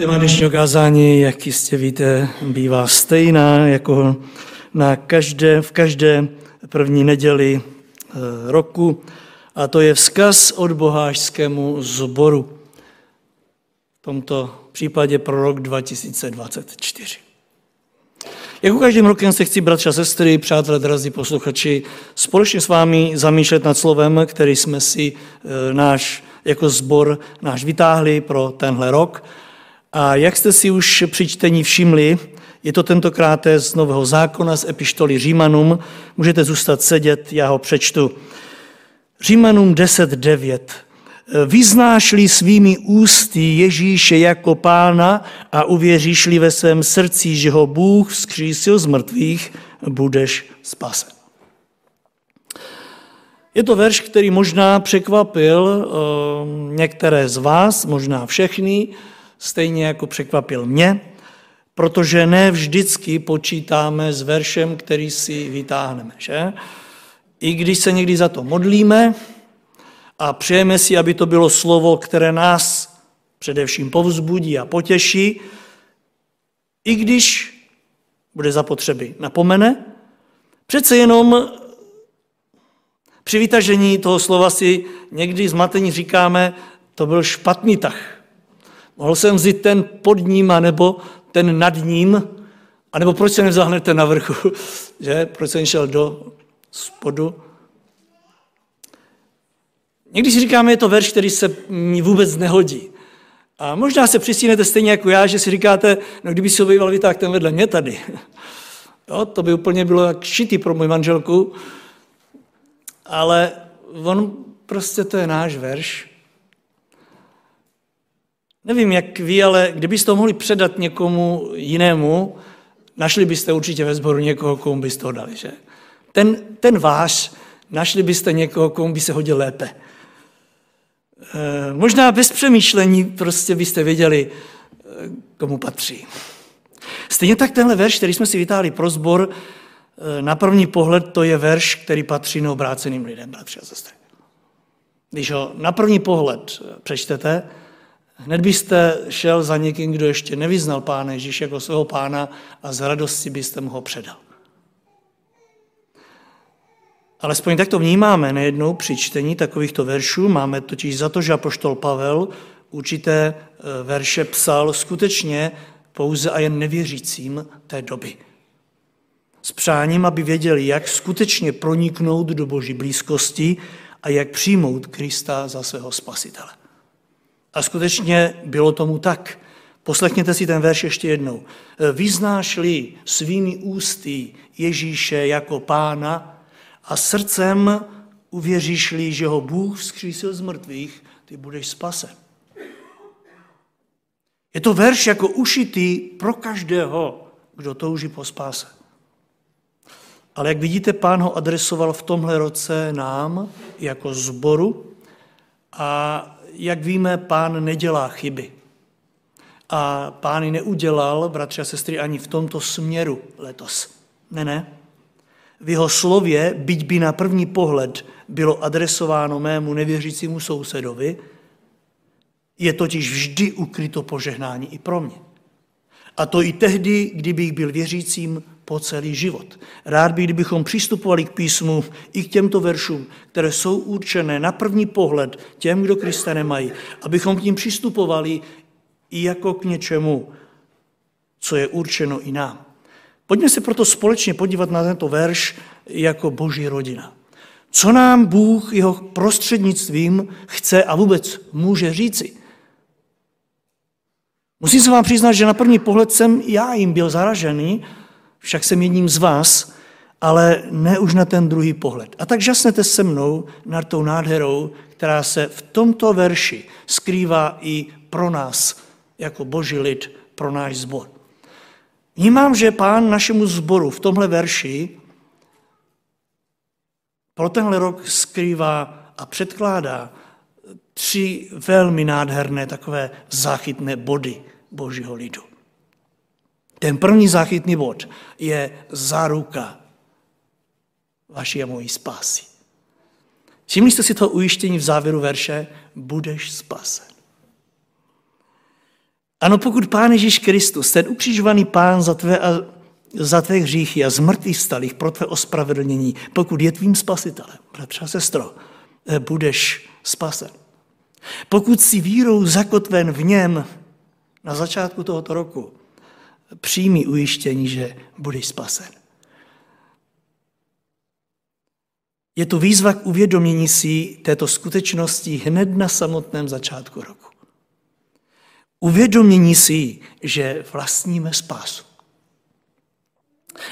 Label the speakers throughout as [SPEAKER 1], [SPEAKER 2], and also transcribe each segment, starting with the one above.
[SPEAKER 1] Téma dnešního kázání, jak jistě víte, bývá stejná jako na každé, v každé první neděli eh, roku a to je vzkaz od bohářskému zboru. V tomto případě pro rok 2024. Jako každým rokem se chci, bratři a sestry, přátelé, drazí posluchači, společně s vámi zamýšlet nad slovem, který jsme si e, náš jako zbor náš vytáhli pro tenhle rok. A jak jste si už při čtení všimli, je to tentokrát z Nového zákona, z epištoly Římanům. Můžete zůstat sedět, já ho přečtu. Římanům 10.9. Vyznášli svými ústy Ježíše jako pána a uvěříšli ve svém srdci, že ho Bůh vzkřísil z mrtvých, budeš spasen. Je to verš, který možná překvapil eh, některé z vás, možná všechny, stejně jako překvapil mě, protože ne vždycky počítáme s veršem, který si vytáhneme. Že? I když se někdy za to modlíme, a přejeme si, aby to bylo slovo, které nás především povzbudí a potěší, i když bude zapotřeby napomene, přece jenom při vytažení toho slova si někdy zmatení říkáme, to byl špatný tah. Mohl jsem vzít ten pod ním, anebo ten nad ním, anebo proč se nevzal hned ten na vrchu, že? Proč jsem šel do spodu? Někdy si říkáme, je to verš, který se mi vůbec nehodí. A možná se přistínete stejně jako já, že si říkáte, no kdyby se objeval vytáh ten vedle mě tady. Jo, to by úplně bylo jak šitý pro můj manželku. Ale on prostě to je náš verš. Nevím, jak vy, ale kdybyste to mohli předat někomu jinému, našli byste určitě ve sboru někoho, komu byste ho dali, že? Ten, ten váš, našli byste někoho, komu by se hodil lépe. Eh, možná bez přemýšlení prostě byste věděli, eh, komu patří. Stejně tak tenhle verš, který jsme si vytáhli pro zbor, eh, na první pohled to je verš, který patří neobráceným lidem, bratři a sestry. Když ho na první pohled přečtete, hned byste šel za někým, kdo ještě nevyznal Pána Ježíše jako svého pána a z radosti byste mu ho předal. Alespoň tak to vnímáme nejednou při čtení takovýchto veršů. Máme totiž za to, že apoštol Pavel určité e, verše psal skutečně pouze a jen nevěřícím té doby. S přáním, aby věděli, jak skutečně proniknout do boží blízkosti a jak přijmout Krista za svého spasitele. A skutečně bylo tomu tak. Poslechněte si ten verš ještě jednou. Vyznášli svými ústy Ježíše jako pána a srdcem uvěříš-li, že ho Bůh vzkřísil z mrtvých, ty budeš spasen. Je to verš jako ušitý pro každého, kdo touží po spáse. Ale jak vidíte, pán ho adresoval v tomhle roce nám jako zboru a jak víme, pán nedělá chyby. A pán ji neudělal, bratři a sestry, ani v tomto směru letos. Ne, ne v jeho slově, byť by na první pohled bylo adresováno mému nevěřícímu sousedovi, je totiž vždy ukryto požehnání i pro mě. A to i tehdy, kdybych byl věřícím po celý život. Rád bych, kdybychom přistupovali k písmu i k těmto veršům, které jsou určené na první pohled těm, kdo Krista nemají, abychom k ním přistupovali i jako k něčemu, co je určeno i nám. Pojďme se proto společně podívat na tento verš jako boží rodina. Co nám Bůh jeho prostřednictvím chce a vůbec může říci? Musím se vám přiznat, že na první pohled jsem já jim byl zaražený, však jsem jedním z vás, ale ne už na ten druhý pohled. A tak žasnete se mnou nad tou nádherou, která se v tomto verši skrývá i pro nás, jako boží lid, pro náš zbor. Vnímám, že pán našemu zboru v tomhle verši pro tenhle rok skrývá a předkládá tři velmi nádherné takové záchytné body božího lidu. Ten první záchytný bod je záruka vaší a mojí spásy. Všimli jste si to ujištění v závěru verše? Budeš spasen. Ano, pokud Pán Ježíš Kristus, ten ukřižovaný Pán za tvé, a, za tvé hříchy a zmrtvých stalých pro tvé ospravedlnění, pokud je tvým spasitelem, bratře a sestro, eh, budeš spasen. Pokud si vírou zakotven v něm na začátku tohoto roku, přijmi ujištění, že budeš spasen. Je to výzva k uvědomění si této skutečnosti hned na samotném začátku roku. Uvědomění si, že vlastníme spásu.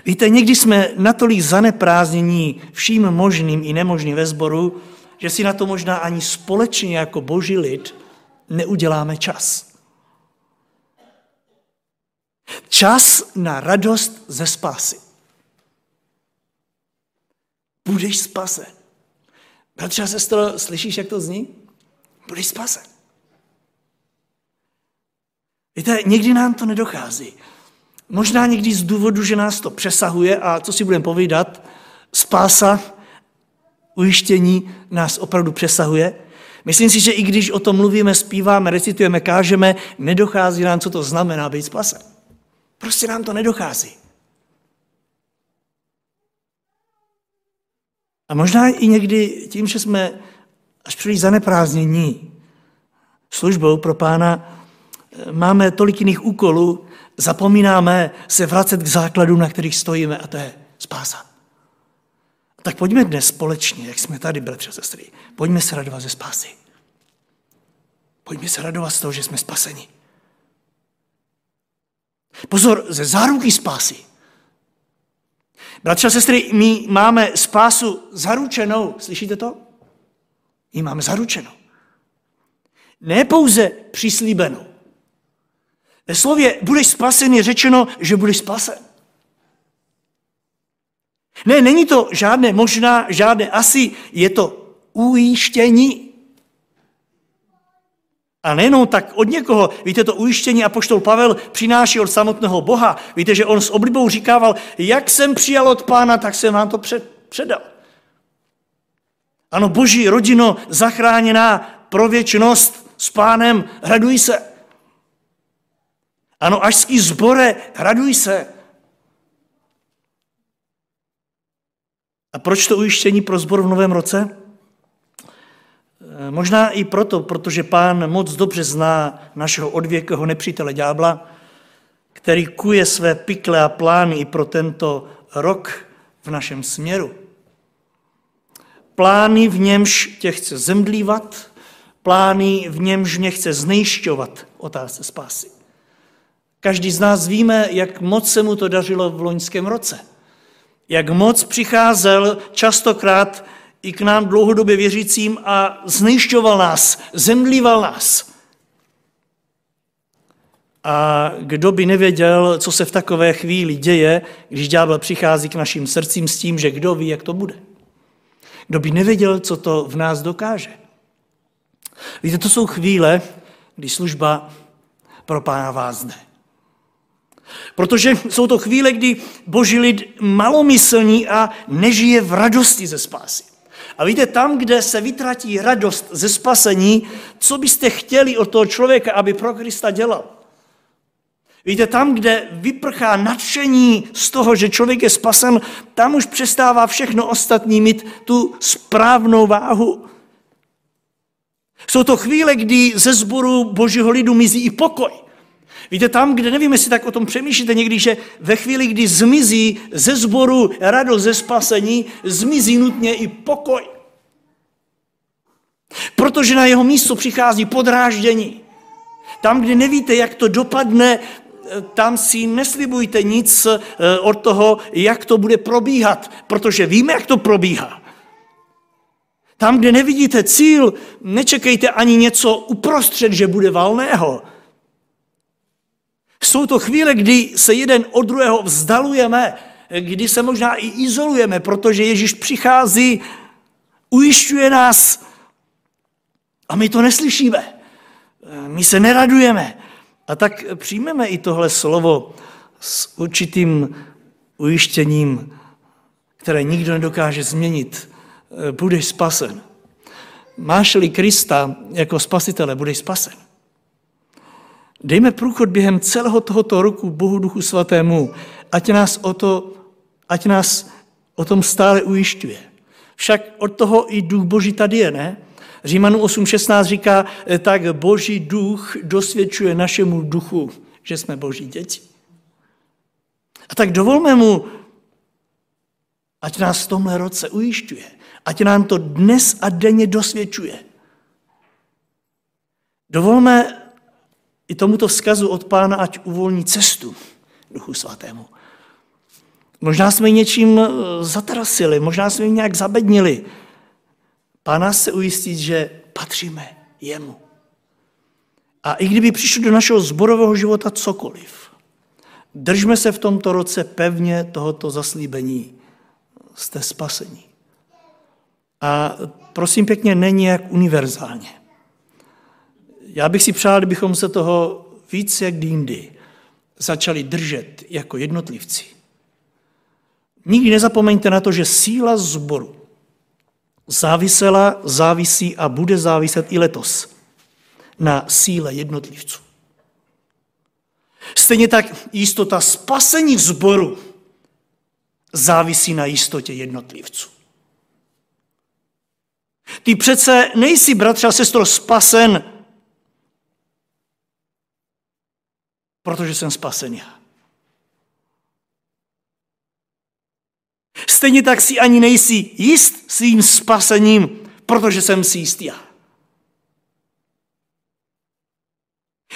[SPEAKER 1] Víte, někdy jsme natolik zaneprázdnění vším možným i nemožným ve sboru, že si na to možná ani společně jako boží lid neuděláme čas. Čas na radost ze spásy. Budeš spasen. Bratře a sestro, slyšíš, jak to zní? Budeš spasen. Víte, někdy nám to nedochází. Možná někdy z důvodu, že nás to přesahuje a co si budeme povídat, spása, ujištění nás opravdu přesahuje. Myslím si, že i když o tom mluvíme, zpíváme, recitujeme, kážeme, nedochází nám, co to znamená být spasen. Prostě nám to nedochází. A možná i někdy tím, že jsme až příliš zaneprázdnění službou pro pána, máme tolik jiných úkolů, zapomínáme se vracet k základům, na kterých stojíme, a to je spása. Tak pojďme dnes společně, jak jsme tady, bratře a sestry, pojďme se radovat ze spásy. Pojďme se radovat z toho, že jsme spaseni. Pozor, ze záruky spásy. Bratře a sestry, my máme spásu zaručenou. Slyšíte to? My máme zaručenou. Ne pouze přislíbenou. Ve slově budeš spasen je řečeno, že budeš spasen. Ne, není to žádné možná, žádné asi, je to ujištění. A nejenom tak od někoho, víte, to ujištění a poštol Pavel přináší od samotného Boha. Víte, že on s oblibou říkával, jak jsem přijal od pána, tak jsem vám to předal. Ano, boží rodino zachráněná pro věčnost s pánem, raduj se. Ano, ažský zbore, raduj se. A proč to ujištění pro zbor v novém roce? Eh, možná i proto, protože pán moc dobře zná našeho odvěkého nepřítele ďábla, který kuje své pikle a plány i pro tento rok v našem směru. Plány, v němž tě chce zemdlívat, plány, v němž mě chce znejšťovat otázce spásy. Každý z nás víme, jak moc se mu to dařilo v loňském roce. Jak moc přicházel častokrát i k nám dlouhodobě věřícím a znejšťoval nás, zemlíval nás. A kdo by nevěděl, co se v takové chvíli děje, když ďábel přichází k našim srdcím s tím, že kdo ví, jak to bude. Kdo by nevěděl, co to v nás dokáže. Víte, to jsou chvíle, kdy služba pro pána vázne. Protože jsou to chvíle, kdy boží lid malomyslní a nežije v radosti ze spásy. A víte, tam, kde se vytratí radost ze spasení, co byste chtěli od toho člověka, aby pro Krista dělal? Víte, tam, kde vyprchá nadšení z toho, že člověk je spasen, tam už přestává všechno ostatní mít tu správnou váhu. Jsou to chvíle, kdy ze sboru božího lidu mizí i pokoj. Víte, tam, kde nevím, jestli tak o tom přemýšlíte někdy, že ve chvíli, kdy zmizí ze sboru radost ze spasení, zmizí nutně i pokoj. Protože na jeho místo přichází podráždění. Tam, kde nevíte, jak to dopadne, tam si neslibujte nic eh, od toho, jak to bude probíhat, protože víme, jak to probíhá. Tam, kde nevidíte cíl, nečekejte ani něco uprostřed, že bude valného. Jsou to chvíle, kdy se jeden od druhého vzdalujeme, kdy se možná i izolujeme, protože Ježíš přichází, ujišťuje nás a my to neslyšíme. My se neradujeme. A tak přijmeme i tohle slovo s určitým ujištěním, které nikdo nedokáže změnit. Budeš spasen. Máš-li Krista jako spasitele, budeš spasen. Dejme průchod během celého tohoto roku Bohu Duchu Svatému, ať nás o, to, ať nás o tom stále ujišťuje. Však od toho i duch Boží tady je, ne? Římanu 8.16 říká, tak Boží duch dosvědčuje našemu duchu, že jsme Boží děti. A tak dovolme mu, ať nás v tomhle roce ujišťuje, ať nám to dnes a denně dosvědčuje. Dovolme i tomuto vzkazu od pána, ať uvolní cestu Duchu Svatému. Možná jsme něčím eh, zatrasili, možná jsme nějak zabednili. Pán nás se ujistit, že patříme jemu. A i kdyby přišlo do našeho zborového života cokoliv, držme se v tomto roce pevně tohoto zaslíbení. Jste spasení. A prosím pěkně, není jak univerzálně. Já bych si přál, kdybychom se toho víc jak jindy začali držet jako jednotlivci. Nikdy nezapomeňte na to, že síla zboru závisela, závisí a bude záviset i letos na síle jednotlivců. Stejně tak jistota spasení zboru závisí na jistotě jednotlivců. Ty přece nejsi, bratře a sestro, spasen protože jsem spasen já. Stejně tak si ani nejsi jist svým spasením, protože jsem si jist já.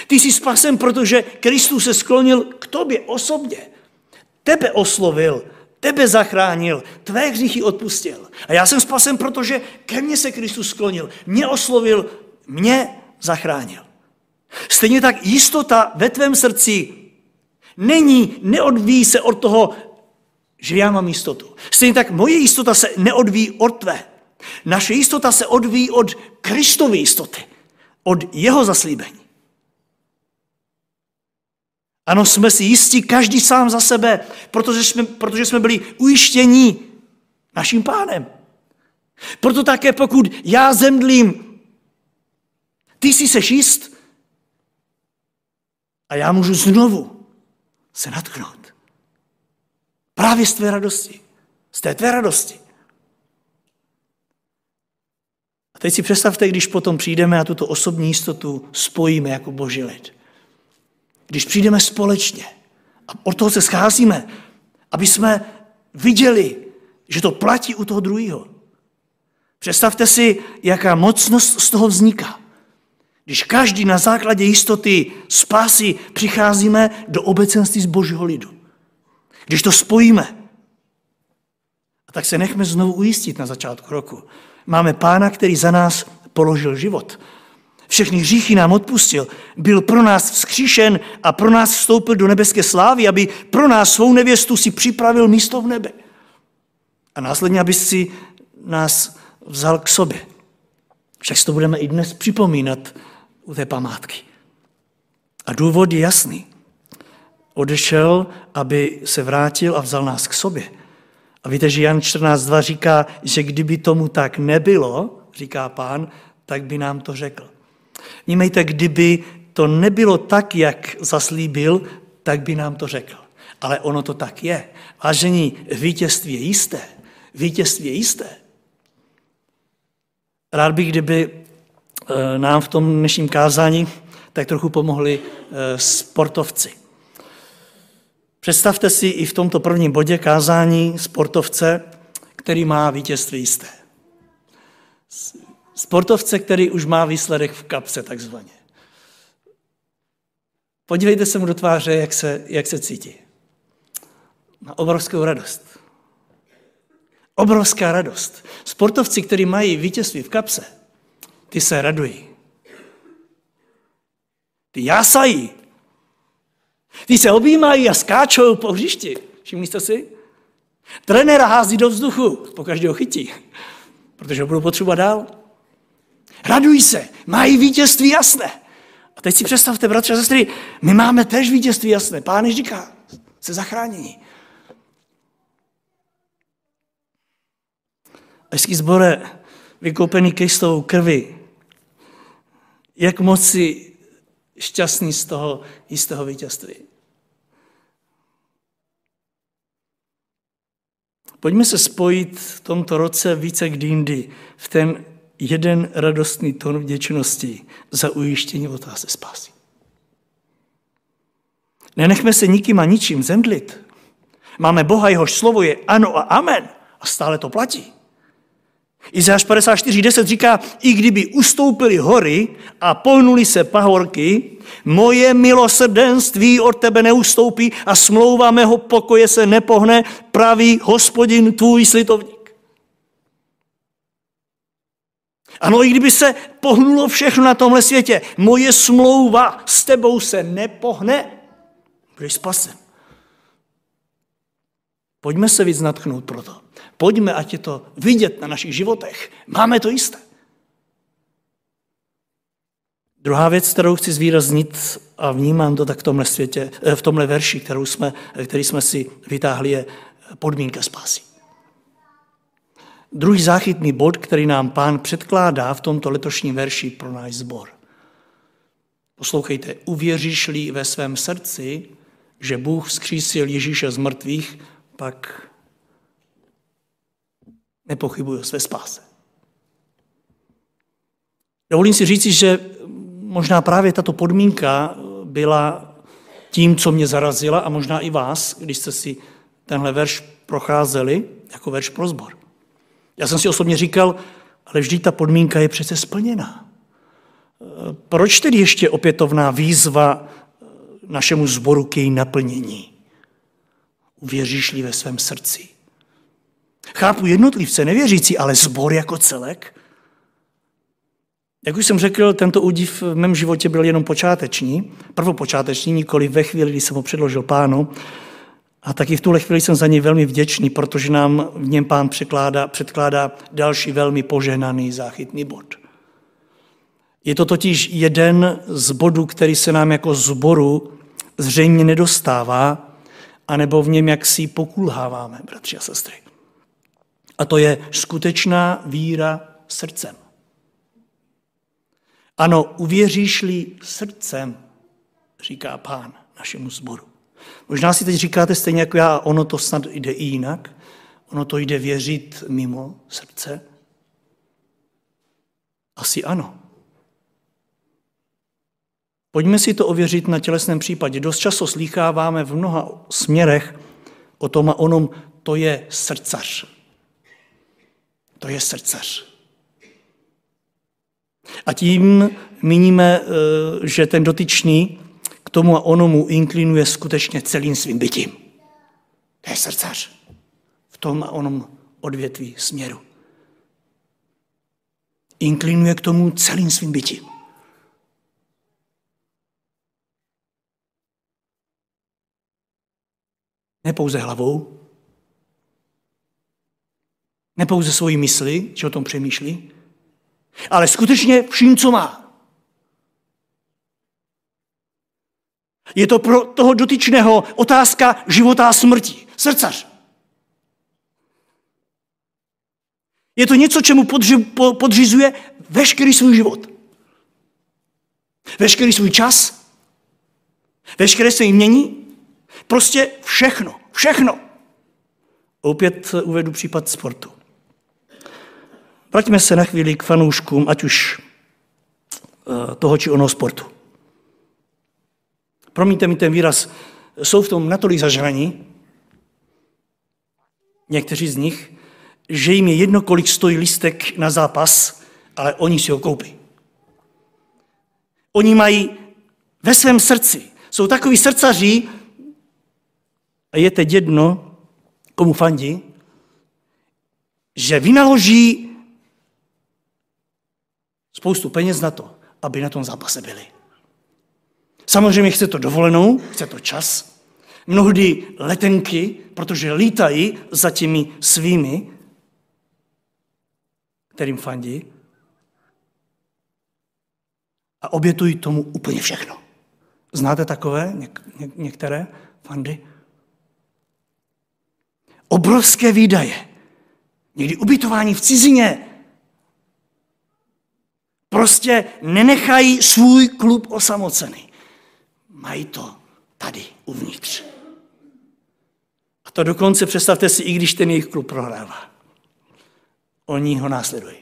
[SPEAKER 1] Ty jsi spasen, protože Kristus se sklonil k tobě osobně. Tebe oslovil, tebe zachránil, tvé hříchy odpustil. A já jsem spasen, protože ke mně se Kristus sklonil, mě oslovil, mě zachránil. Stejně tak jistota ve tvém srdci není, neodvíjí se od toho, že já mám jistotu. Stejně tak moje jistota se neodvíjí od tvé. Naše jistota se odvíjí od Kristovy jistoty, od jeho zaslíbení. Ano, jsme si jistí každý sám za sebe, protože jsme, protože jsme byli ujištění naším pánem. Proto také pokud já zemdlím, ty si seš jist, a já můžu znovu se natknout. Právě z tvé radosti. Z té tvé radosti. A teď si představte, když potom přijdeme a tuto osobní jistotu spojíme jako boží lid. Když přijdeme společně a od toho se scházíme, aby jsme viděli, že to platí u toho druhého. Představte si, jaká mocnost z toho vzniká. Když každý na základě jistoty spásy přicházíme do obecenství z božího lidu. Když to spojíme, a tak se nechme znovu ujistit na začátku roku. Máme pána, který za nás položil život. Všechny hříchy nám odpustil, byl pro nás vzkříšen a pro nás vstoupil do nebeské slávy, aby pro nás svou nevěstu si připravil místo v nebe. A následně, aby si nás vzal k sobě. Však si to budeme i dnes připomínat u té památky. A důvod je jasný. Odešel, aby se vrátil a vzal nás k sobě. A víte, že Jan 14.2 říká, že kdyby tomu tak nebylo, říká pán, tak by nám to řekl. Nímejte, kdyby to nebylo tak, jak zaslíbil, tak by nám to řekl. Ale ono to tak je. Vážení, vítězství je jisté. Vítězství je jisté. Rád bych, kdyby nám v tom dnešním kázání tak trochu pomohli eh, sportovci. Představte si i v tomto prvním bodě kázání sportovce, který má vítězství jisté. Sportovce, který už má výsledek v kapse, takzvaně. Podívejte se mu do tváře, jak se, jak se cítí. Má obrovskou radost. Obrovská radost. Sportovci, kteří mají vítězství v kapse, ty se radují. Ty jásají. Ty se objímají a skáčou po hřišti. Všimli jste si? Trenéra hází do vzduchu, po každého chytí, protože ho budou potřebovat dál. Radují se, mají vítězství jasné. A teď si představte, bratře a sestry, my máme tež vítězství jasné. Pán říká, se zachránění. Hezký zbore, vykoupený Kristovou krvi, jak moci šťastný z toho jistého vítězství. Pojďme se spojit v tomto roce více kdy jindy v ten jeden radostný tón vděčnosti za ujištění otázky spásy. Nenechme se nikým a ničím zemdlit. Máme Boha, jehož slovo je ano a amen a stále to platí. Izáš 54.10 říká, i kdyby ustoupili hory a pohnuli se pahorky, moje milosrdenství od tebe neustoupí a smlouva mého pokoje se nepohne, pravý hospodin tvůj slitovník. Ano, i kdyby se pohnulo všechno na tomhle světě, moje smlouva s tebou se nepohne, budeš spasen. Pojďme se víc natchnout proto. Pojďme, ať je to vidět na našich životech. Máme to jisté. Druhá věc, kterou chci zvýraznit a vnímám to tak v tomhle světě, eh, v tomhle verši, kterou jsme, který jsme si vytáhli, je podmínka spásy. Druhý záchytný bod, který nám pán předkládá v tomto letošním verši pro náš sbor. Poslouchejte, uvěříš-li ve svém srdci, že Bůh vzkřísil Ježíše z mrtvých, pak nepochybuji o své spáse. Dovolím si říci, že možná právě tato podmínka byla tím, co mě zarazila a možná i vás, když jste si tenhle verš procházeli jako verš pro zbor. Já jsem si osobně říkal, ale vždy ta podmínka je přece splněná. Proč tedy ještě opětovná výzva našemu zboru k její naplnění? Uvěříš-li ve svém srdci. Chápu jednotlivce, nevěřící, ale zbor jako celek. Jak už jsem řekl, tento údiv v mém životě byl jenom počáteční, prvopočáteční, nikoli ve chvíli, kdy jsem ho předložil pánu. A taky v tuhle chvíli jsem za něj velmi vděčný, protože nám v něm pán překládá, předkládá další velmi požehnaný záchytný bod. Je to totiž jeden z bodů, který se nám jako zboru zřejmě nedostává, anebo v něm jaksi pokulháváme, bratři a sestry. A to je skutečná víra srdcem. Ano, uvěříš-li srdcem, říká pán našemu sboru. Možná si teď říkáte stejně jako já, ono to snad jde i jinak. Ono to jde věřit mimo srdce. Asi ano. Pojďme si to ověřit na tělesném případě. Dost často slýcháváme v mnoha směrech o tom a onom, to je srdcař. To je srdcař. A tím míníme, eh, že ten dotyčný k tomu a onomu inklinuje skutečně celým svým bytím. To je srdcař. V tom a onom odvětví směru. Inklinuje k tomu celým svým bytím. Ne pouze hlavou, ne pouze svojí mysli, že o tom přemýšlí, ale skutečně vším, co má. Je to pro toho dotyčného otázka života a smrti. Srdcař. Je to něco, čemu podřizuje veškerý svůj život. Veškerý svůj čas, veškeré své mění, prostě všechno, všechno. Opět uvedu případ sportu. Vraťme se na chvíli k fanouškům, ať už eh, toho či onoho sportu. Promiňte mi ten výraz, jsou v tom natolik zažraní, někteří z nich, že jim je jedno, kolik stojí listek na zápas, ale oni si ho koupí. Oni mají ve svém srdci, jsou takový srdcaří, a je teď jedno, komu fandí, že vynaloží spoustu peněz na to, aby na tom zápase byli. Samozřejmě chce to dovolenou, chce to čas, mnohdy letenky, protože lítají za těmi svými, kterým fandí, a obětují tomu úplně všechno. Znáte takové něk- ně- některé fandy? Obrovské výdaje. Někdy ubytování v cizině, Prostě nenechají svůj klub osamocený. Mají to tady uvnitř. A to dokonce představte si, i když ten jejich klub prohrává. Oni ho následují.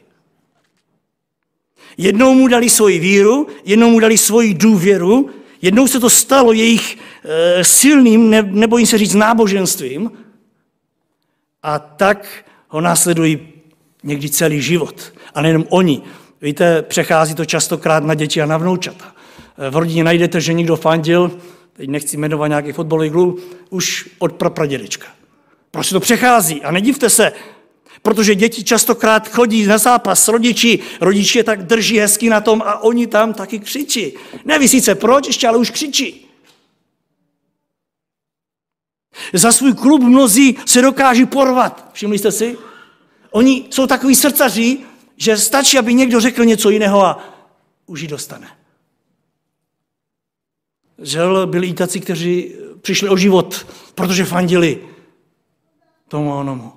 [SPEAKER 1] Jednou mu dali svoji víru, jednou mu dali svoji důvěru, jednou se to stalo jejich e, silným, ne, nebojím se říct, náboženstvím, a tak ho následují někdy celý život. A nejenom oni. Víte, přechází to častokrát na děti a na vnoučata. V rodině najdete, že někdo fandil, teď nechci jmenovat nějaký fotbalový klub, už od prapradědečka. Prostě to přechází a nedivte se, protože děti častokrát chodí na zápas s rodiči, rodiči je tak drží hezky na tom a oni tam taky křičí. Neví sice proč, ještě ale už křičí. Za svůj klub mnozí se dokáží porvat. Všimli jste si? Oni jsou takový srdcaři, že stačí, aby někdo řekl něco jiného a už ji dostane. Žel byli i taci, kteří přišli o život, protože fandili tomu onomu.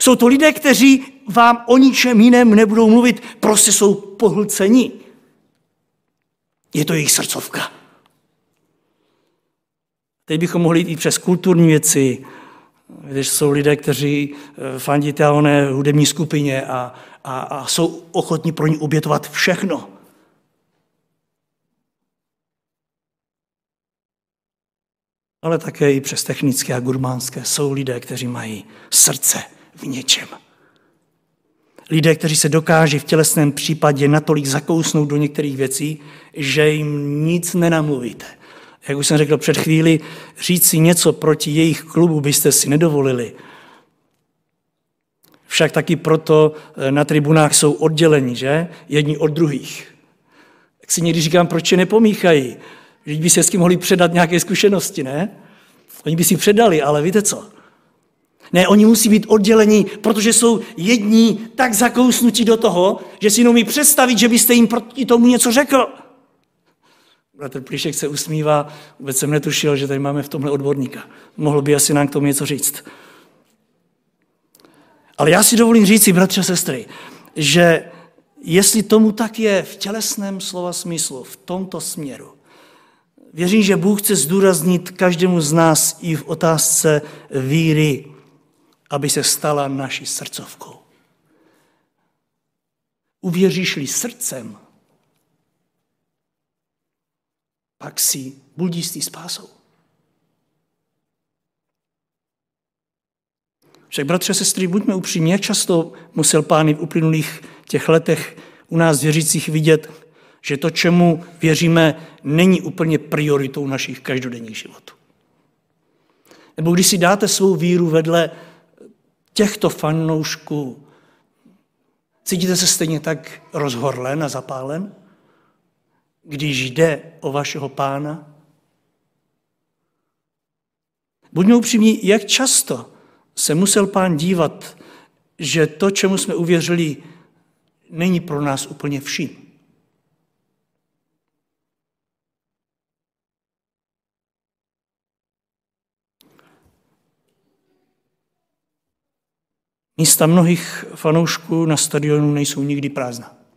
[SPEAKER 1] Jsou to lidé, kteří vám o ničem jiném nebudou mluvit, prostě jsou pohlceni. Je to jejich srdcovka. Teď bychom mohli jít přes kulturní věci, když jsou lidé, kteří eh, fandí té oné hudební skupině a, a, a jsou ochotní pro ní obětovat všechno. Ale také i přes technické a gurmánské jsou lidé, kteří mají srdce v něčem. Lidé, kteří se dokáží v tělesném případě natolik zakousnout do některých věcí, že jim nic nenamluvíte jak už jsem řekl před chvíli, říct si něco proti jejich klubu byste si nedovolili. Však taky proto eh, na tribunách jsou odděleni, že? Jedni od druhých. Tak si někdy říkám, proč je nepomíchají? Vždyť by se s tím mohli předat nějaké zkušenosti, ne? Oni by si předali, ale víte co? Ne, oni musí být oddělení, protože jsou jední tak zakousnutí do toho, že si neumí představit, že byste jim proti tomu něco řekl. Bratr Plíšek se usmívá, vůbec jsem netušil, že tady máme v tomhle odborníka. Mohl by asi nám k tomu něco říct. Ale já si dovolím říct, bratře a sestry, že jestli tomu tak je v tělesném slova smyslu, v tomto směru, věřím, že Bůh chce zdůraznit každému z nás i v otázce víry, aby se stala naší srdcovkou. Uvěříš-li srdcem, pak si buď jistý spásou. Však, bratře, sestry, buďme upřímní, jak často musel pán v uplynulých těch letech u nás věřících vidět, že to, čemu věříme, není úplně prioritou našich každodenních životů. Nebo když si dáte svou víru vedle těchto fanoušků, cítíte se stejně tak rozhorlen a zapálen? Když jde o vašeho pána? Buďme upřímní, jak často se musel pán dívat, že to, čemu jsme uvěřili, není pro nás úplně vším. Místa mnohých fanoušků na stadionu nejsou nikdy prázdná.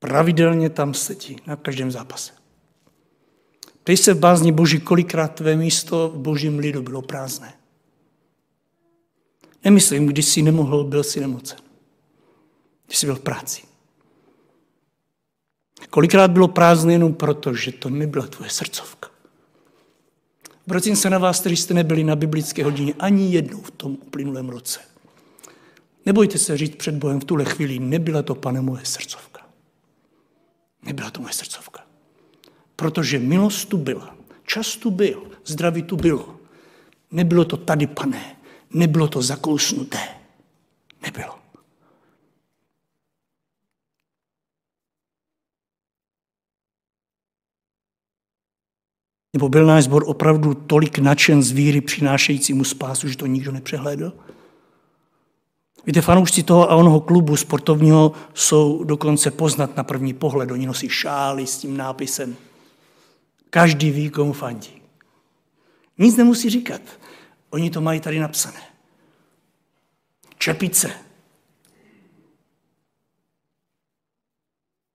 [SPEAKER 1] Pravidelně tam sedí na každém zápase. Ptej se v bázni Boží, kolikrát tvé místo v božím lidu bylo prázdné. Nemyslím, když jsi nemohl, byl si nemocen. Když jsi byl v práci. Kolikrát bylo prázdné jenom proto, že to nebyla tvoje srdcovka. Obracím se na vás, kteří jste nebyli na biblické hodině ani jednou v tom uplynulém roce. Nebojte se říct před Bohem v tuhle chvíli, nebyla to, pane, moje srdcovka. Nebyla to moje srdcovka. Protože milost tu byla, čas tu byl, zdraví tu bylo. Nebylo to tady, pane, nebylo to zakousnuté. Nebylo. Nebo byl náš zbor opravdu tolik nadšen z víry přinášejícímu spásu, že to nikdo nepřehlédl? Víte, fanoušci toho a onoho klubu sportovního jsou dokonce poznat na první pohled. Oni nosí šály s tím nápisem. Každý ví, komu fandí. Nic nemusí říkat. Oni to mají tady napsané. Čepice.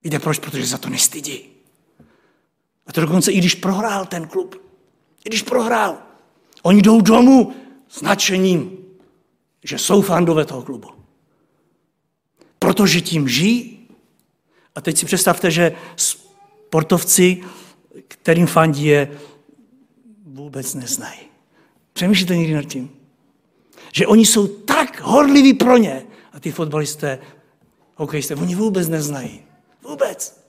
[SPEAKER 1] Víte proč? Protože za to nestydí. A to dokonce i když prohrál ten klub. I když prohrál. Oni jdou domů s nadšením, že jsou fandové toho klubu. Protože tím žijí. A teď si představte, že sportovci, kterým fandí je, vůbec neznají. Přemýšlíte někdy nad tím? Že oni jsou tak horliví pro ně a ty fotbalisté, hokejisté, oni vůbec neznají. Vůbec.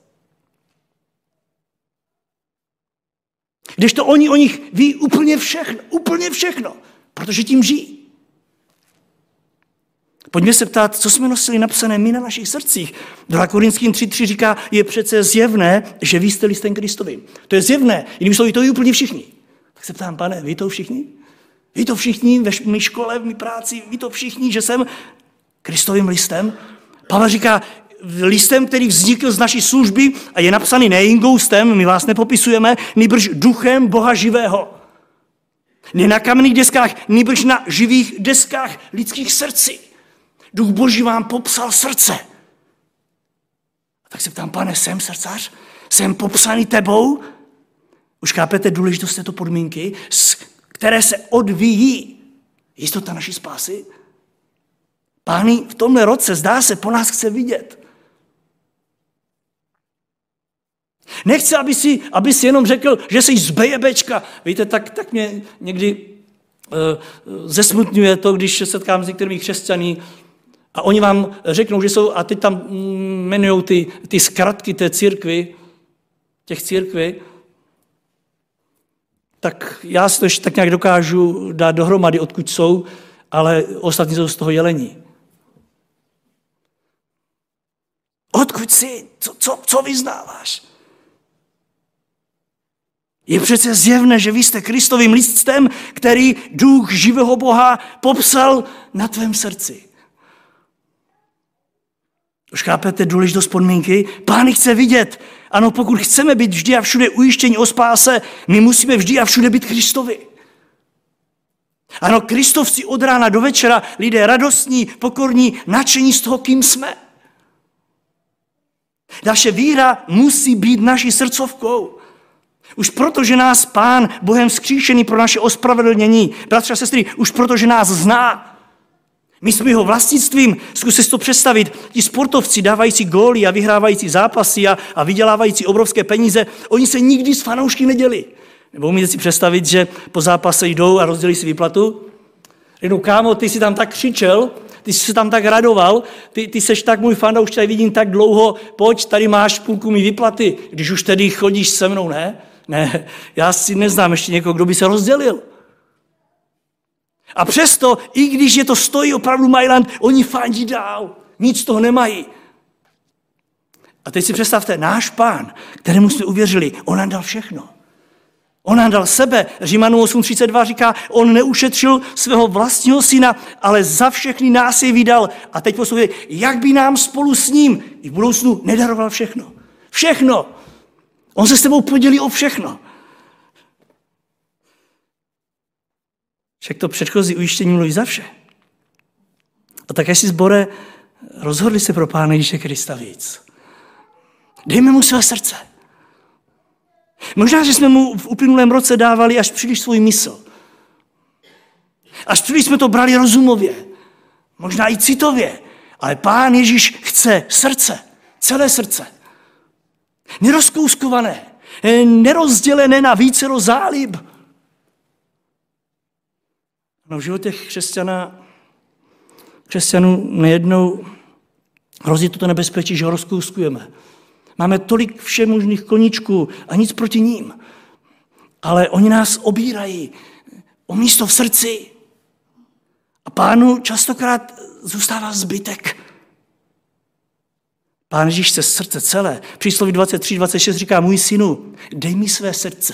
[SPEAKER 1] Když to oni o nich ví úplně všechno, úplně všechno, protože tím žijí. Pojďme se ptát, co jsme nosili napsané my na našich srdcích. 2 Korinským 3.3 říká, je přece zjevné, že vy jste listem Kristovým. To je zjevné, jinými slovy, to je úplně všichni. Tak se ptám, pane, vy to všichni? Vy to všichni ve mé škole, v mé práci, vy to všichni, že jsem Kristovým listem? Pavel říká, listem, který vznikl z naší služby a je napsaný ne ingoustem, my vás nepopisujeme, nýbrž duchem Boha živého. Ne na kamenných deskách, nýbrž na živých deskách lidských srdcí. Duch Boží vám popsal srdce. A tak se ptám, pane, jsem srdcař? Jsem popsaný tebou? Už chápete důležitost této podmínky, které se odvíjí jistota naší spásy? Pány v tomhle roce zdá se, po nás chce vidět. Nechce, aby si, aby si jenom řekl, že jsi z. Víte, tak, tak mě někdy uh, zesmutňuje to, když se setkám s některými křesťany a oni vám řeknou, že jsou, a teď tam jmenují ty, ty zkratky té církvy, těch církví, tak já si to ještě tak nějak dokážu dát dohromady, odkud jsou, ale ostatní jsou z toho jelení. Odkud jsi? Co, co, co vyznáváš? Je přece zjevné, že vy jste Kristovým listem, který duch živého Boha popsal na tvém srdci. Už chápete důležitost podmínky? Pán chce vidět. Ano, pokud chceme být vždy a všude ujištění o spáse, my musíme vždy a všude být Kristovi. Ano, Kristovci od rána do večera, lidé radostní, pokorní, nadšení z toho, kým jsme. Naše víra musí být naší srdcovkou. Už proto, že nás Pán Bohem skříšený pro naše ospravedlnění, bratři a sestry, už proto, že nás zná. My jsme jeho vlastnictvím, zkuste si to představit, ti sportovci dávající góly a vyhrávající zápasy a, a vydělávající obrovské peníze, oni se nikdy s fanoušky neděli. Nebo umíte si představit, že po zápase jdou a rozdělí si výplatu? Řeknou, kámo, ty jsi tam tak křičel, ty jsi se tam tak radoval, ty, ty seš tak můj už tady vidím tak dlouho, pojď, tady máš půlku mi výplaty, když už tedy chodíš se mnou, ne? Ne, já si neznám ještě někoho, kdo by se rozdělil. A přesto, i když je to stojí opravdu Majland, oni fandí dál. Nic z toho nemají. A teď si představte, náš pán, kterému jsme uvěřili, on nám dal všechno. On nám dal sebe. Římanů 8.32 říká, on neušetřil svého vlastního syna, ale za všechny nás je vydal. A teď poslouchej, jak by nám spolu s ním i v budoucnu nedaroval všechno. Všechno. On se s tebou podělí o všechno. Však to předchozí ujištění mluví za vše. A tak si zbore rozhodli se pro Pána Ježíše Krista víc. Dejme mu své srdce. Možná, že jsme mu v uplynulém roce dávali až příliš svůj mysl. Až příliš jsme to brali rozumově. Možná i citově. Ale Pán Ježíš chce srdce. Celé srdce. Nerozkouskované. Nerozdělené na více zálib. No v životě křesťana, křesťanů nejednou hrozí toto nebezpečí, že ho rozkouskujeme. Máme tolik všemožných koníčků a nic proti ním. Ale oni nás obírají o místo v srdci. A pánu častokrát zůstává zbytek. Pán Ježíš se srdce celé. Přísloví 23, 26 říká, můj synu, dej mi své srdce.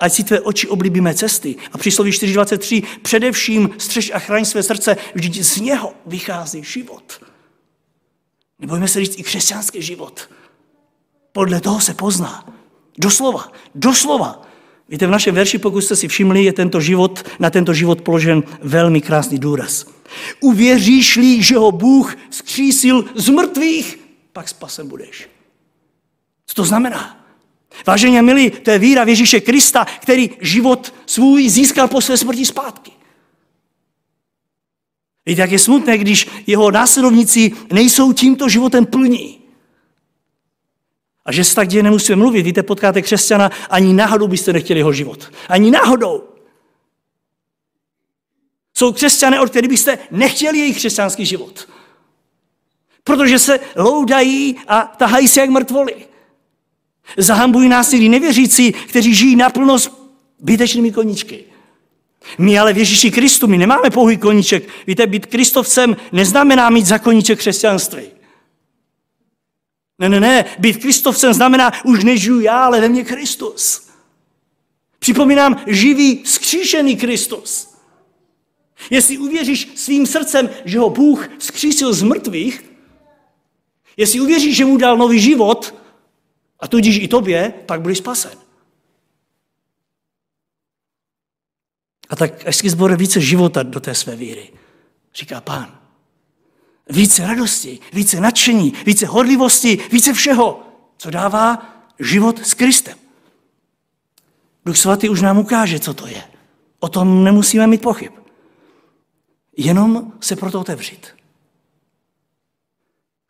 [SPEAKER 1] Ať si tvé oči oblíbí mé cesty. A přísloví 4.23, především střež a chraň své srdce, vždyť z něho vychází život. Nebojme se říct i křesťanský život. Podle toho se pozná. Doslova, doslova. Víte, v našem verši, pokud jste si všimli, je tento život, na tento život položen velmi krásný důraz. Uvěříš-li, že ho Bůh zkřísil z mrtvých, pak spasem budeš. Co to znamená? Vážení a milí, to je víra v Ježíše Krista, který život svůj získal po své smrti zpátky. Víte, jak je smutné, když jeho následovníci nejsou tímto životem plní. A že se tak děje nemusíme mluvit. Víte, potkáte křesťana, ani náhodou byste nechtěli jeho život. Ani náhodou. Jsou křesťané, od kterých byste nechtěli jejich křesťanský život. Protože se loudají a tahají se jak mrtvoli. Zahambují nás i nevěřící, kteří žijí naplno s bytečnými koníčky. My ale v Ježíši Kristu, my nemáme pouhý koníček. Víte, být kristovcem neznamená mít za koníček křesťanství. Ne, ne, ne, být kristovcem znamená, už nežiju já, ale ve mně Kristus. Připomínám, živý, vzkříšený Kristus. Jestli uvěříš svým srdcem, že ho Bůh vzkřísil z mrtvých, jestli uvěříš, že mu dal nový život, a tudíž i tobě, pak budeš spasen. A tak až si zbore více života do té své víry, říká pán. Více radosti, více nadšení, více horlivosti, více všeho, co dává život s Kristem. Duch svatý už nám ukáže, co to je. O tom nemusíme mít pochyb. Jenom se proto otevřít.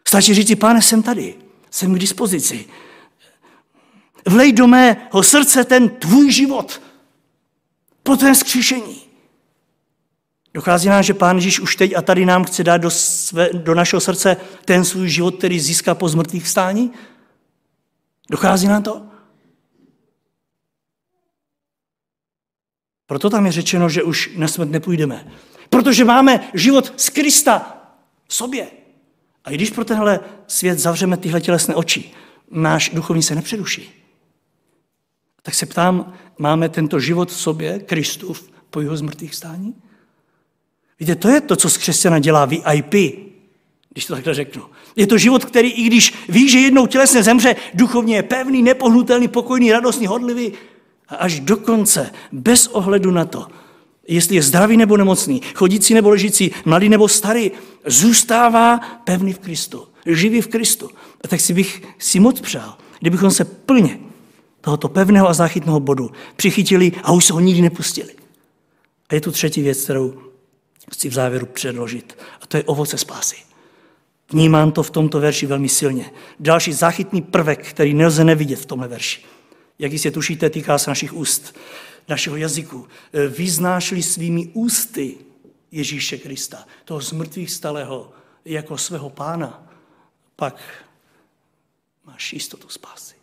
[SPEAKER 1] Stačí říct, pane, jsem tady, jsem k dispozici. Vlej do mého srdce ten tvůj život, po tvém skříšení. Dochází nám, že Pán Ježíš už teď a tady nám chce dát do, své, do našeho srdce ten svůj život, který získá po zmrtvých vstání? Dochází nám to? Proto tam je řečeno, že už na smrt nepůjdeme. Protože máme život z Krista v sobě. A i když pro tenhle svět zavřeme tyhle tělesné oči, náš duchovní se nepřeruší. Tak se ptám, máme tento život v sobě, Kristův, po jeho zmrtvých stání? Víte, to je to, co z křesťana dělá VIP, když to takhle řeknu. Je to život, který i když ví, že jednou tělesně zemře, duchovně je pevný, nepohnutelný, pokojný, radostný, hodlivý a až do konce, bez ohledu na to, jestli je zdravý nebo nemocný, chodící nebo ležící, mladý nebo starý, zůstává pevný v Kristu, živý v Kristu. A tak si bych si moc přál, kdybychom se plně tohoto pevného a záchytného bodu přichytili a už se ho nikdy nepustili. A je tu třetí věc, kterou chci v závěru předložit. A to je ovoce spásy. Vnímám to v tomto verši velmi silně. Další záchytný prvek, který nelze nevidět v tomhle verši. Jak jistě tušíte, týká se našich úst, našeho jazyku. Vyznášli svými ústy Ježíše Krista, toho zmrtvých stalého, jako svého pána, pak máš jistotu spásy.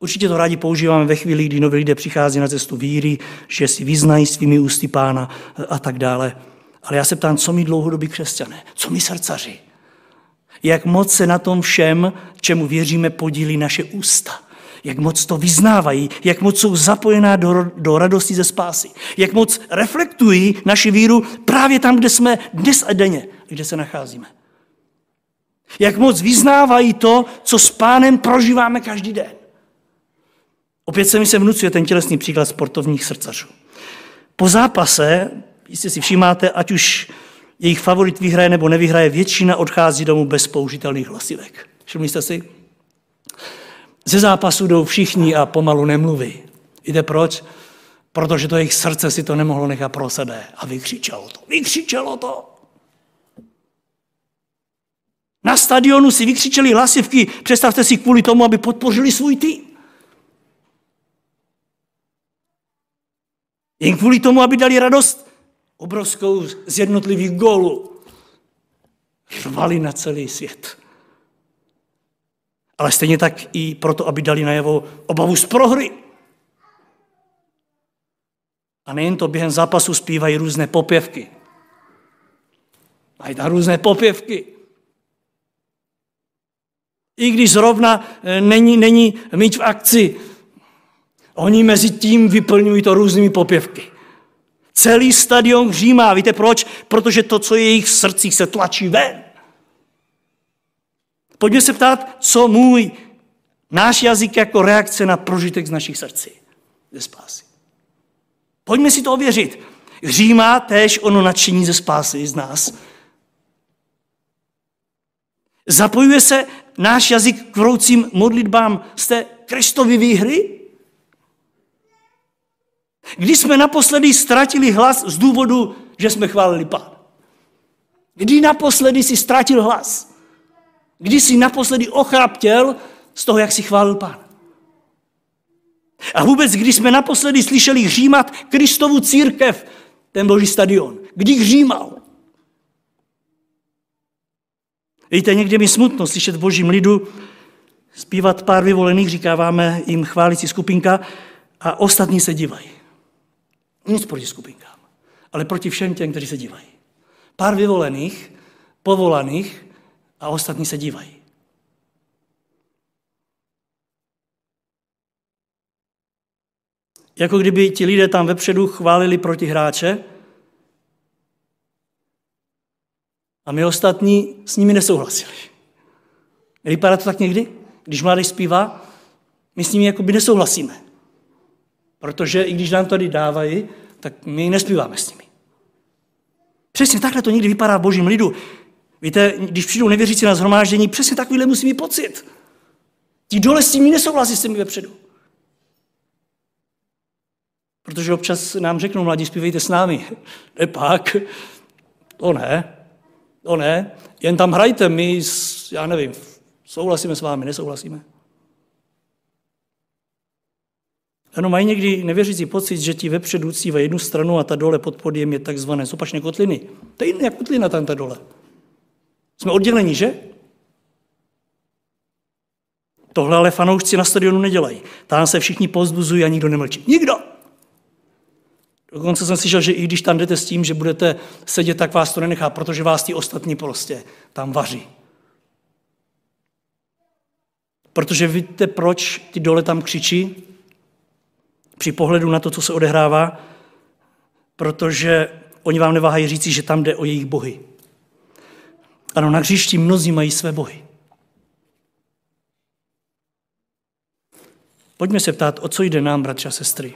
[SPEAKER 1] Určitě to rádi používáme ve chvíli, kdy noví lidé přichází na cestu víry, že si vyznají svými ústy pána a tak dále. Ale já se ptám, co mi dlouhodobí křesťané, co mi srdcaři? Jak moc se na tom všem, čemu věříme, podílí naše ústa? Jak moc to vyznávají, jak moc jsou zapojená do, do radosti ze spásy, jak moc reflektují naši víru právě tam, kde jsme dnes a denně, kde se nacházíme. Jak moc vyznávají to, co s pánem prožíváme každý den. Opět se mi se vnucuje ten tělesný příklad sportovních srdcařů. Po zápase, jistě si všímáte, ať už jejich favorit vyhraje nebo nevyhraje, většina odchází domů bez použitelných hlasivek. Všimli jste si? Ze zápasu jdou všichni a pomalu nemluví. Víte proč? Protože to jejich srdce si to nemohlo nechat pro sebe. A vykřičelo to. Vykřičelo to. Na stadionu si vykřičeli hlasivky, představte si kvůli tomu, aby podpořili svůj tým. Jen kvůli tomu, aby dali radost obrovskou z jednotlivých gólů. Rvali na celý svět. Ale stejně tak i proto, aby dali najevo obavu z prohry. A nejen to, během zápasu zpívají různé popěvky. Mají tam různé popěvky. I když zrovna eh, není, není mít v akci, Oni mezi tím vyplňují to různými popěvky. Celý stadion hřímá. Víte proč? Protože to, co je jejich srdcích, se tlačí ven. Pojďme se ptát, co můj, náš jazyk jako reakce na prožitek z našich srdcí ze spásy. Pojďme si to ověřit. Hřímá též ono nadšení ze spásy z nás. Zapojuje se náš jazyk k vroucím modlitbám z té Kristovi výhry? Kdy jsme naposledy ztratili hlas z důvodu, že jsme chválili Pán? Kdy naposledy si ztratil hlas? Kdy jsi naposledy ochraptěl z toho, jak si chválil Pán? A vůbec, když jsme naposledy slyšeli hřímat Kristovu církev, ten boží stadion, kdy hřímal? Víte, někdy mi smutno slyšet v božím lidu zpívat pár vyvolených, říkáváme jim chválící skupinka, a ostatní se dívají. Nic proti skupinkám, ale proti všem těm, kteří se dívají. Pár vyvolených, povolaných a ostatní se dívají. Jako kdyby ti lidé tam vepředu chválili proti hráče a my ostatní s nimi nesouhlasili. Vypadá to tak někdy? Když mladý zpívá, my s nimi jako by nesouhlasíme. Protože i když nám tady dávají, tak my nespíváme s nimi. Přesně takhle to někdy vypadá v božím lidu. Víte, když přijdou nevěřící na zhromáždění, přesně takovýhle musí mít pocit. Ti dole s tím nesouhlasí s těmi vepředu. Protože občas nám řeknou, mladí, zpívejte s námi. Nepak, to ne, to ne, jen tam hrajte, my, já nevím, souhlasíme s vámi, nesouhlasíme. Ano, mají někdy nevěřící pocit, že ti vepředu ve jednu stranu a ta dole pod podjem je takzvané sopačné kotliny. To je jiná kotlina tam ta dole. Jsme odděleni, že? Tohle ale fanoušci na stadionu nedělají. Tam se všichni pozbuzují a nikdo nemlčí. Nikdo! Dokonce jsem slyšel, že i když tam jdete s tím, že budete sedět, tak vás to nenechá, protože vás ti ostatní prostě tam vaří. Protože víte, proč ty dole tam křičí? Při pohledu na to, co se odehrává, protože oni vám neváhají říci, že tam jde o jejich bohy. Ano, na hřišti mnozí mají své bohy. Pojďme se ptát, o co jde nám, bratři a sestry.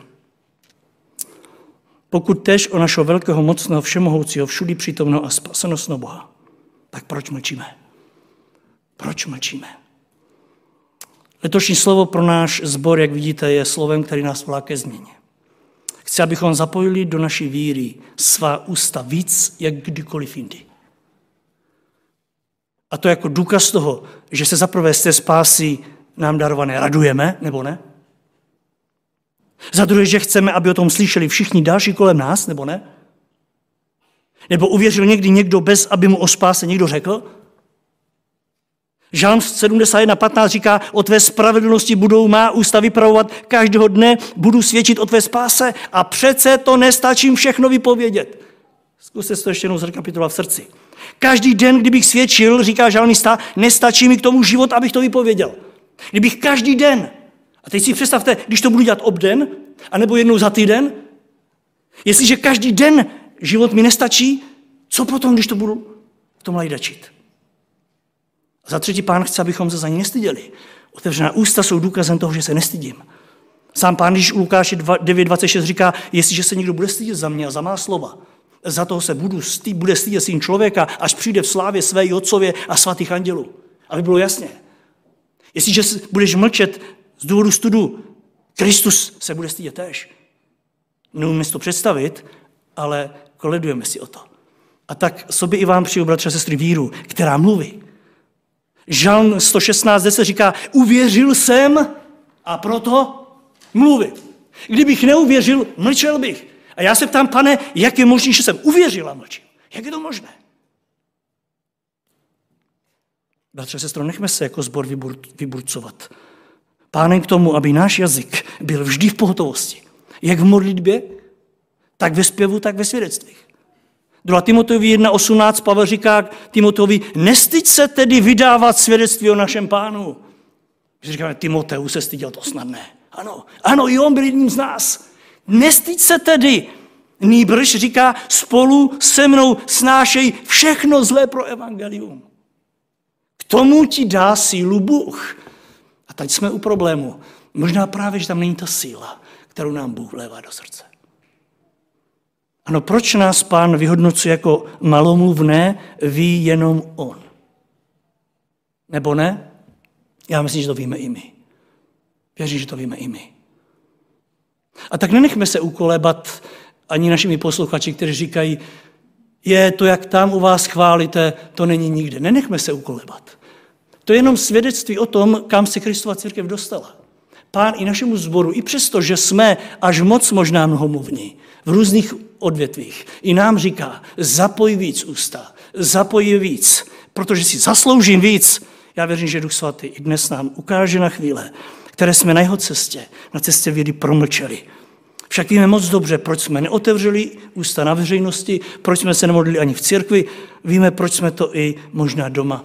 [SPEAKER 1] Pokud tež o našeho velkého, mocného, všemohoucího, všudy přítomného a spasenostného Boha, tak proč mlčíme? Proč mlčíme? Letošní slovo pro náš sbor, jak vidíte, je slovem, který nás volá ke změně. Chci, abychom zapojili do naší víry svá ústa víc, jak kdykoliv jindy. A to jako důkaz toho, že se zaprvé z té spásy nám darované radujeme, nebo ne? Za druhé, že chceme, aby o tom slyšeli všichni další kolem nás, nebo ne? Nebo uvěřil někdy někdo bez, aby mu o spáse někdo řekl? Žalm 71.15 říká, o tvé spravedlnosti budou má ústa vypravovat každého dne, budu svědčit o tvé spáse a přece to nestačím všechno vypovědět. Zkuste to ještě jednou zrekapitulovat v srdci. Každý den, kdybych svědčil, říká žalmista, nestačí mi k tomu život, abych to vypověděl. Kdybych každý den, a teď si představte, když to budu dělat obden, anebo jednou za týden, jestliže každý den život mi nestačí, co potom, když to budu v tom lajdačit? A za třetí pán chce, abychom se za ní nestyděli. Otevřená ústa jsou důkazem toho, že se nestydím. Sám pán, když u Lukáše 9.26 říká, jestliže se někdo bude stydět za mě a za má slova, za toho se budu stý, bude stydět syn člověka, až přijde v slávě své otcově a svatých andělů. Aby bylo jasně. Jestliže budeš mlčet z důvodu studu, Kristus se bude stydět též. Neumíme si to představit, ale koledujeme si o to. A tak sobě i vám přijdu, bratře a sestry, víru, která mluví. Žalm 116 se říká, uvěřil jsem a proto mluvím. Kdybych neuvěřil, mlčel bych. A já se ptám, pane, jak je možné, že jsem uvěřil a mlčím? Jak je to možné? Bratře, sestro, nechme se jako zbor vyburcovat. Pánem k tomu, aby náš jazyk byl vždy v pohotovosti. Jak v modlitbě, tak ve zpěvu, tak ve svědectvích. 2. Timoteovi 1.18 Pavel říká Timoteovi, nestyď se tedy vydávat svědectví o našem pánu. Když říkáme, Timoteu se styděl, to snadné. Ano, ano, i on byl jedním z nás. Nestyď se tedy, Nýbrž říká, spolu se mnou snášej všechno zlé pro evangelium. K tomu ti dá sílu Bůh. A teď jsme u problému. Možná právě, že tam není ta síla, kterou nám Bůh vlévá do srdce. Ano, proč nás pán vyhodnocuje jako malomluvné, ví jenom on? Nebo ne? Já myslím, že to víme i my. Věřím, že to víme i my. A tak nenechme se ukolebat ani našimi posluchači, kteří říkají, je to, jak tam u vás chválíte, to není nikde. Nenechme se ukolebat. To je jenom svědectví o tom, kam se Kristova církev dostala. Pán i našemu zboru, i přesto, že jsme až moc možná mnohomluvní v různých odvětvích, i nám říká, zapoj víc ústa, zapoj víc, protože si zasloužím víc. Já věřím, že Duch Svatý i dnes nám ukáže na chvíle, které jsme na jeho cestě, na cestě vědy promlčeli. Však víme moc dobře, proč jsme neotevřeli ústa na veřejnosti, proč jsme se nemodlili ani v církvi, víme, proč jsme to i možná doma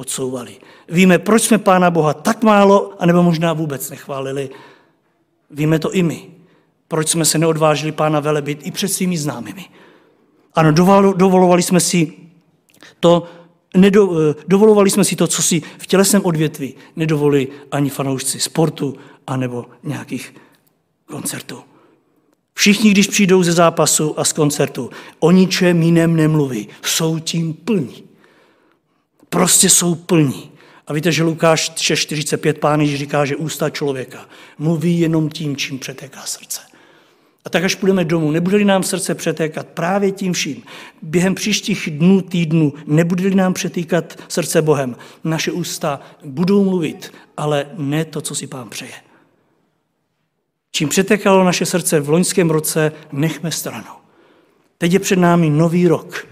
[SPEAKER 1] odsouvali. Víme, proč jsme Pána Boha tak málo, anebo možná vůbec nechválili. Víme to i my. Proč jsme se neodvážili Pána velebit i před svými známými. Ano, dovolovali jsme si to, nedo, dovolovali jsme si to, co si v tělesném odvětví nedovolili ani fanoušci sportu anebo nějakých koncertů. Všichni, když přijdou ze zápasu a z koncertu, o ničem jiném nemluví. Jsou tím plní. Prostě jsou plní. A víte, že Lukáš 6.45 pán Ježíš říká, že ústa člověka mluví jenom tím, čím přetéká srdce. A tak až půjdeme domů, nebude-li nám srdce přetékat právě tím vším, během příštích dnů, týdnů, nebude-li nám přetýkat srdce Bohem, naše ústa budou mluvit, ale ne to, co si pán přeje. Čím přetekalo naše srdce v loňském roce, nechme stranou. Teď je před námi nový rok.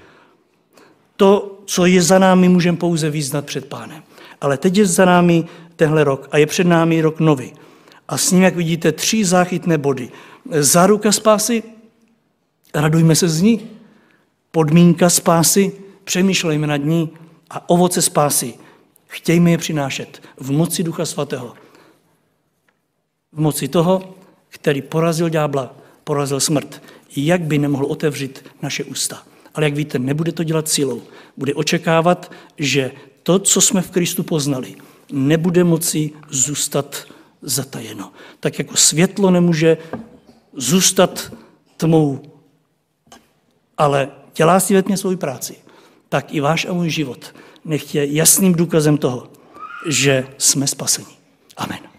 [SPEAKER 1] To, co je za námi, můžeme pouze význat před pánem. Ale teď je za námi tenhle rok a je před námi rok nový. A s ním, jak vidíte, tři záchytné body. Záruka spásy, radujme se z ní. Podmínka spásy, přemýšlejme nad ní. A ovoce spásy, chtějme je přinášet v moci Ducha Svatého. V moci toho, který porazil ďábla, porazil smrt, jak by nemohl otevřít naše ústa. Ale jak víte, nebude to dělat silou. Bude očekávat, že to, co jsme v Kristu poznali, nebude moci zůstat zatajeno. Tak jako světlo nemůže zůstat tmou, ale dělá si ve tmě svou práci, tak i váš a můj život nech je jasným důkazem toho, že jsme spaseni. Amen.